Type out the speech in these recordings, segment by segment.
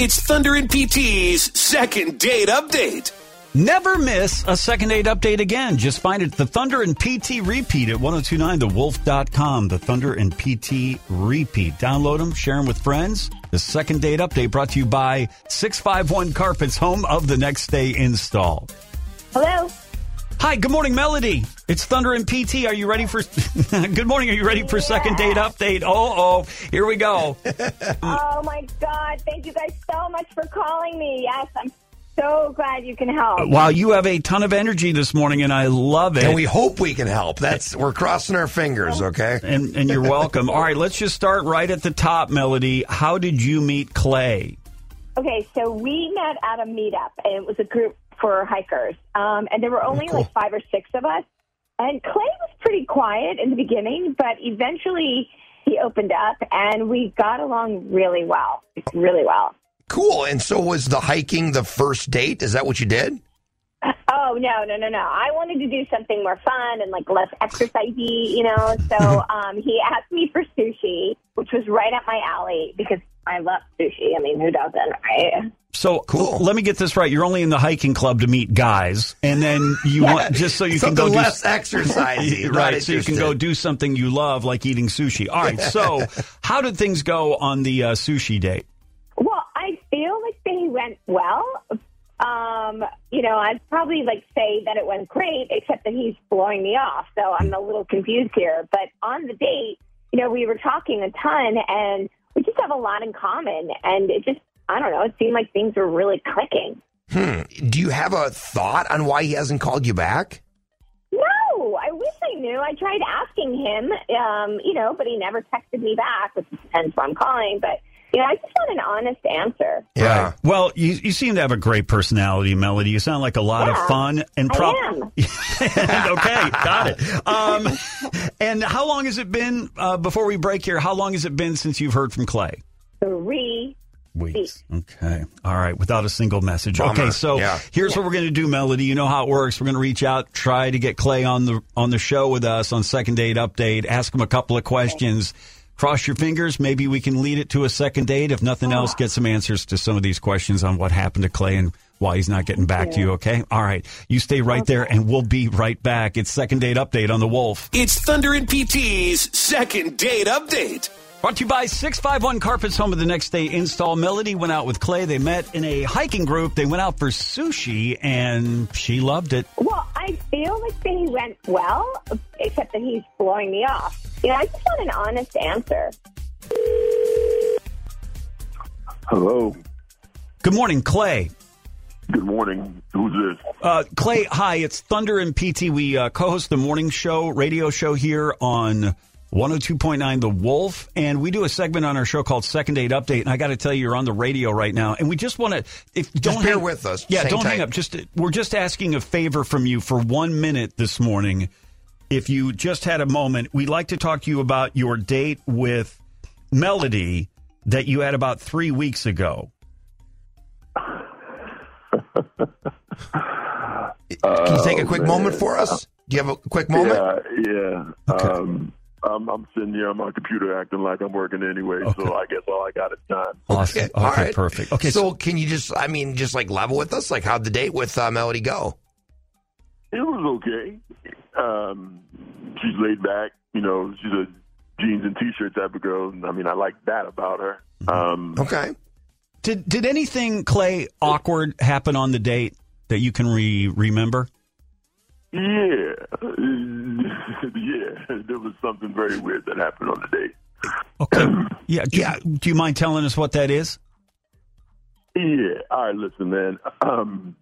It's Thunder and PT's second date update. Never miss a second date update again. Just find it the Thunder and PT repeat at 1029thewolf.com. The Thunder and PT repeat. Download them, share them with friends. The second date update brought to you by 651 Carpets, home of the next day install. Hello. Hi, good morning, Melody. It's Thunder and PT. Are you ready for Good morning. Are you ready for second date update? Oh, oh, here we go. Oh my God! Thank you guys so much for calling me. Yes, I'm so glad you can help. Uh, wow, you have a ton of energy this morning and I love it. And we hope we can help. That's we're crossing our fingers, okay? and, and you're welcome. All right, let's just start right at the top, Melody. How did you meet Clay? Okay, so we met at a meetup, and it was a group for hikers, um, and there were only cool. like five or six of us. And Clay was pretty quiet in the beginning, but eventually he opened up, and we got along really well, really well. Cool. And so was the hiking the first date? Is that what you did? Oh no, no, no, no! I wanted to do something more fun and like less exercisey, you know. So um, he asked me for sushi, which was right up my alley because I love sushi. I mean, who doesn't, right? So Cool. let me get this right. You're only in the hiking club to meet guys, and then you want just so you can go less do exercisey. not right, so you can go do something you love, like eating sushi. All right. So how did things go on the uh, sushi date? Well, I feel like they went well. Um, you know, I'd probably like say that it went great, except that he's blowing me off. So I'm a little confused here. But on the date, you know, we were talking a ton and we just have a lot in common. And it just, I don't know, it seemed like things were really clicking. Hmm. Do you have a thought on why he hasn't called you back? No, I wish I knew. I tried asking him, um, you know, but he never texted me back, which is hence why I'm calling. But, you know, I just want an honest answer. Yeah. Well, you, you seem to have a great personality, Melody. You sound like a lot Yeah, of fun and pro- I prob- am. okay, got it. Um, and how long has it been uh, before we break here? How long has it been since you've heard from Clay? Three. Weeks. Okay. All right. Without a single message. Bummer. Okay. So Yeah. here's what we're going to do, Melody. You know how it works. We're going to reach out, try to get Clay on the on the show with us on Second Date Update. Ask him a couple of questions. Cross your fingers. Maybe we can lead it to a second date. If nothing else, ah. get some answers to some of these questions on what happened to Clay and why he's not getting back to you. Okay. All right. You stay right there, and we'll be right back. It's Second Date Update on the Wolf. It's Thunder and PT's second date update. Brought to you by 651 Carpets, home of the next day install. Melody went out with Clay. They met in a hiking group. They went out for sushi and she loved it. Well, I feel like they went well, except that he's blowing me off. You know, I just want an honest answer. Hello. Good morning, Clay. Good morning. Who's this? Uh, Clay, hi, it's Thunder and PT. We uh, co host the morning show, radio show here on 102.9 The Wolf. And we do a segment on our show called Second Date Update. And I got to tell you, you're on the radio right now. And we just want to, if don't bear hang- with us. Yeah, Hang don't hang up. Just We're just asking a favor from you for one minute this morning. If you just had a moment, we'd like to talk to you about your date with Melody that you had about three weeks ago. Can you take a quick moment for us? Do you have a quick moment? Yeah, yeah. Um, I'm, I'm sitting here on my computer acting like I'm working anyway, so I guess all I got is time. Awesome. Okay, all right. perfect. Okay, So, can you just, I mean, just like level with us? Like, how'd the date with uh, Melody go? It was okay. Um, she's laid back. You know, she's a jeans and t-shirt type of girl. I mean, I like that about her. Um, Okay. Did did anything Clay awkward happen on the date that you can re- remember? yeah, yeah. There was something very weird that happened on the date. Okay. Yeah. Do, Yeah. Do you mind telling us what that is? Yeah. All right. Listen, man. Um,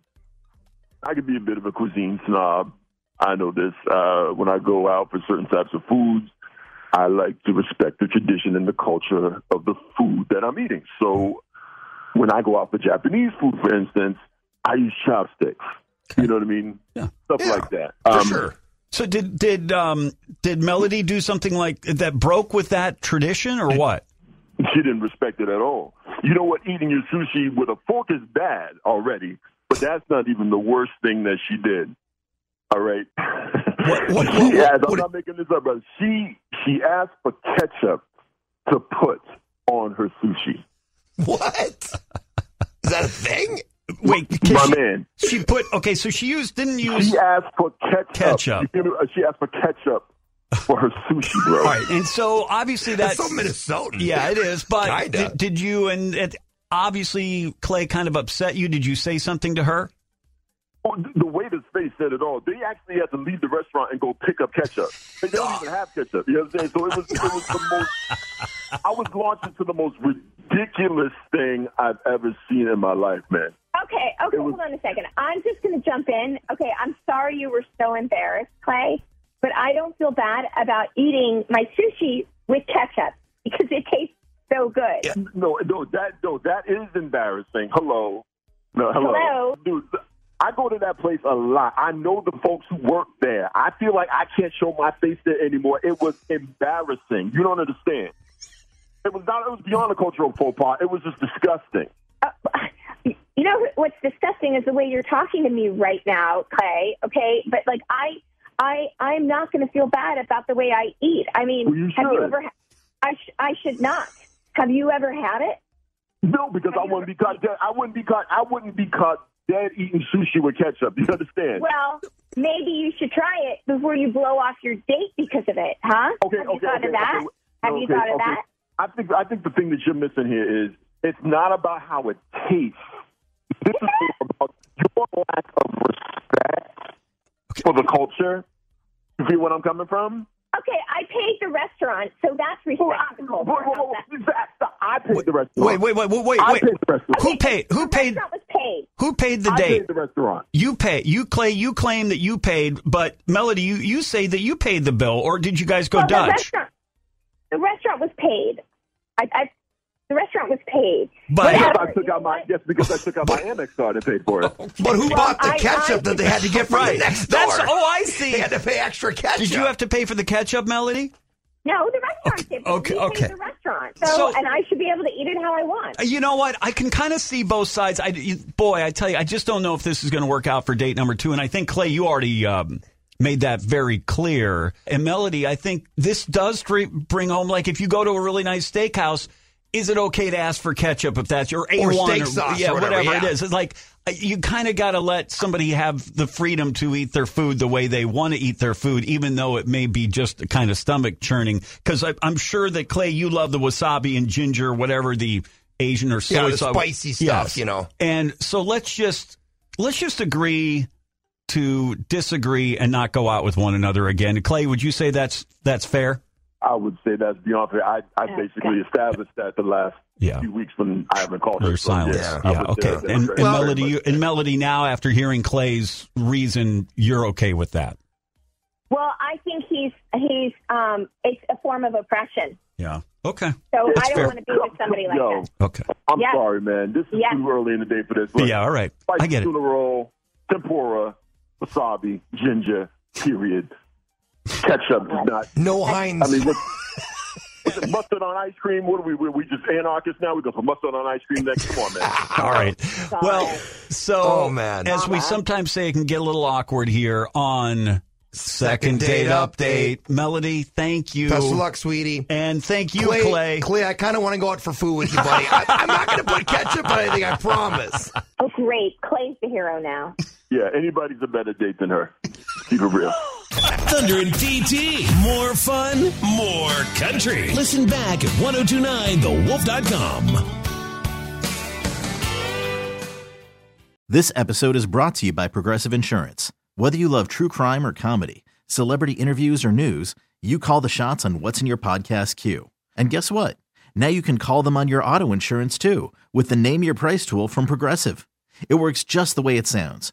I could be a bit of a cuisine snob. I know this. Uh, when I go out for certain types of foods, I like to respect the tradition and the culture of the food that I'm eating. So when I go out for Japanese food, for instance, I use chopsticks. You know what I mean? Yeah. Stuff Yeah, like that. For Um, sure. So did did um did Melody do something like that broke with that tradition or what? She didn't respect it at all. You know what? Eating your sushi with a fork is bad already, but that's not even the worst thing that she did. All right. What- what- she what- asked, what- I'm not making this up, brother. She she asked for ketchup to put on her sushi. What? Is that a thing? Wait, My she, man. she put okay, so she used didn't use She asked for ketchup. Ketchup. You feel me? She asked for ketchup for her sushi, bro. All right, and so obviously that's, That's so Minnesotan. Yeah, it is. But did, did you and it, obviously Clay kind of upset you? Did you say something to her? Oh, th- The waiter's face said it all. They actually had to leave the restaurant and go pick up ketchup. They don't even have ketchup. You know what I'm saying? So it was, it was the most. I was launched into the most ridiculous thing I've ever seen in my life, man. Okay, okay, was- hold on a second. I'm just going to jump in. Okay, I'm sorry you were so embarrassed, Clay, but I don't feel bad about eating my sushi with ketchup because it tastes so good. No, no, that no, that is embarrassing. Hello, no, hello, Hello? dude. Go to that place a lot. I know the folks who work there. I feel like I can't show my face there anymore. It was embarrassing. You don't understand. It was not. It was beyond a cultural faux pas. It was just disgusting. Uh, you know what's disgusting is the way you're talking to me right now, Clay. Okay, but like I, I, I'm not going to feel bad about the way I eat. I mean, Well, you have you ever? I, sh- I should not. Have you ever had it? No, because I wouldn't be caught. I wouldn't be caught. I wouldn't be caught dead eating sushi with ketchup. You understand? Well, maybe you should try it before you blow off your date because of it, huh? Okay, Have okay, you thought okay, of that? okay. Have you thought of okay. that? I think I think the thing that you're missing here is it's not about how it tastes. This is about your lack of respect for the culture. You feel what I'm coming from? Okay, I paid the restaurant, so that's respectable. Whoa, whoa, whoa, whoa. That- I paid the restaurant. Wait, wait, wait, wait, wait. I paid the restaurant. Who paid? Who The paid? restaurant was paid. Who paid the I date? paid the restaurant. You pay. You Clay. You claim that you paid, but Melody, you you say that you paid the bill, or did you guys go Well, the Dutch? restaurant, the restaurant was paid. I, I, the restaurant was paid. But- Whatever, I took out my what? yes because I took out my Amex card and paid for it. But who bought the I- ketchup I- that they had to get from Right. the next door? That's oh, I see. They had to pay extra ketchup. Did you have to pay for the ketchup, Melody? No, the restaurant did. okay, We okay. the restaurant, so, So- and I should be able to eat it how I want. You know what? I can kind of see both sides. I, you- boy, I tell you, I just don't know if this is going to work out for date number two. And I think Clay, you already um, made that very clear. And Melody, I think this does dr- bring home like if you go to a really nice steakhouse. Is it okay to ask for ketchup if that's your A1 Or steak sauce yeah, or whatever, whatever yeah. is? It's like uh, you kind of got to let somebody have the freedom to eat their food the way they want to eat their food, even though it may be just kind of stomach churning. Because I'm sure that Clay, you love the wasabi and ginger, whatever the Asian or soy Yeah, the spicy stuff, you know. And so let's just let's just agree to disagree and not go out with one another again. Clay, would you say that's that's fair? I would say that's beyond fair. I, I basically established that the last Yeah. few weeks when I haven't called her. Or So, silence. yeah, Yeah, I would say okay. that And, and Very Melody, you, and Melody, now after hearing Clay's reason, you're okay with that. Well, I think he's he's um, it's a form of oppression. Yeah. Okay. So That's I don't fair. want to be with somebody like Yo, that. Okay. I'm Yes. sorry, man. This is Yes. too early in the day for this. Look, Yeah. All right. I get it. tuna roll, tempura, wasabi, ginger, period. Ketchup does not. No Heinz. I mean, what, what's it, mustard on ice cream? What are we? We, we just anarchists now? We go for mustard on ice cream next. Come on, man. All right. Well, oh, so Oh, man. as we sometimes say, it can get a little awkward here on Second Date Update. Melody, thank you. Best of luck, sweetie. And thank you, Clay, Clay. Clay, I kind of want to go out for food with you, buddy. I, I'm not going to put ketchup on anything, I promise. Oh, great! Clay's the hero now. Yeah, anybody's a better date than her. Keep it real. Thunder and PT. More fun, more country. Listen back at 1029thewolf.com. This episode is brought to you by Progressive Insurance. Whether you love true crime or comedy, celebrity interviews or news, you call the shots on what's in your podcast queue. And guess what? Now you can call them on your auto insurance too with the Name Your Price tool from Progressive. It works just the way it sounds.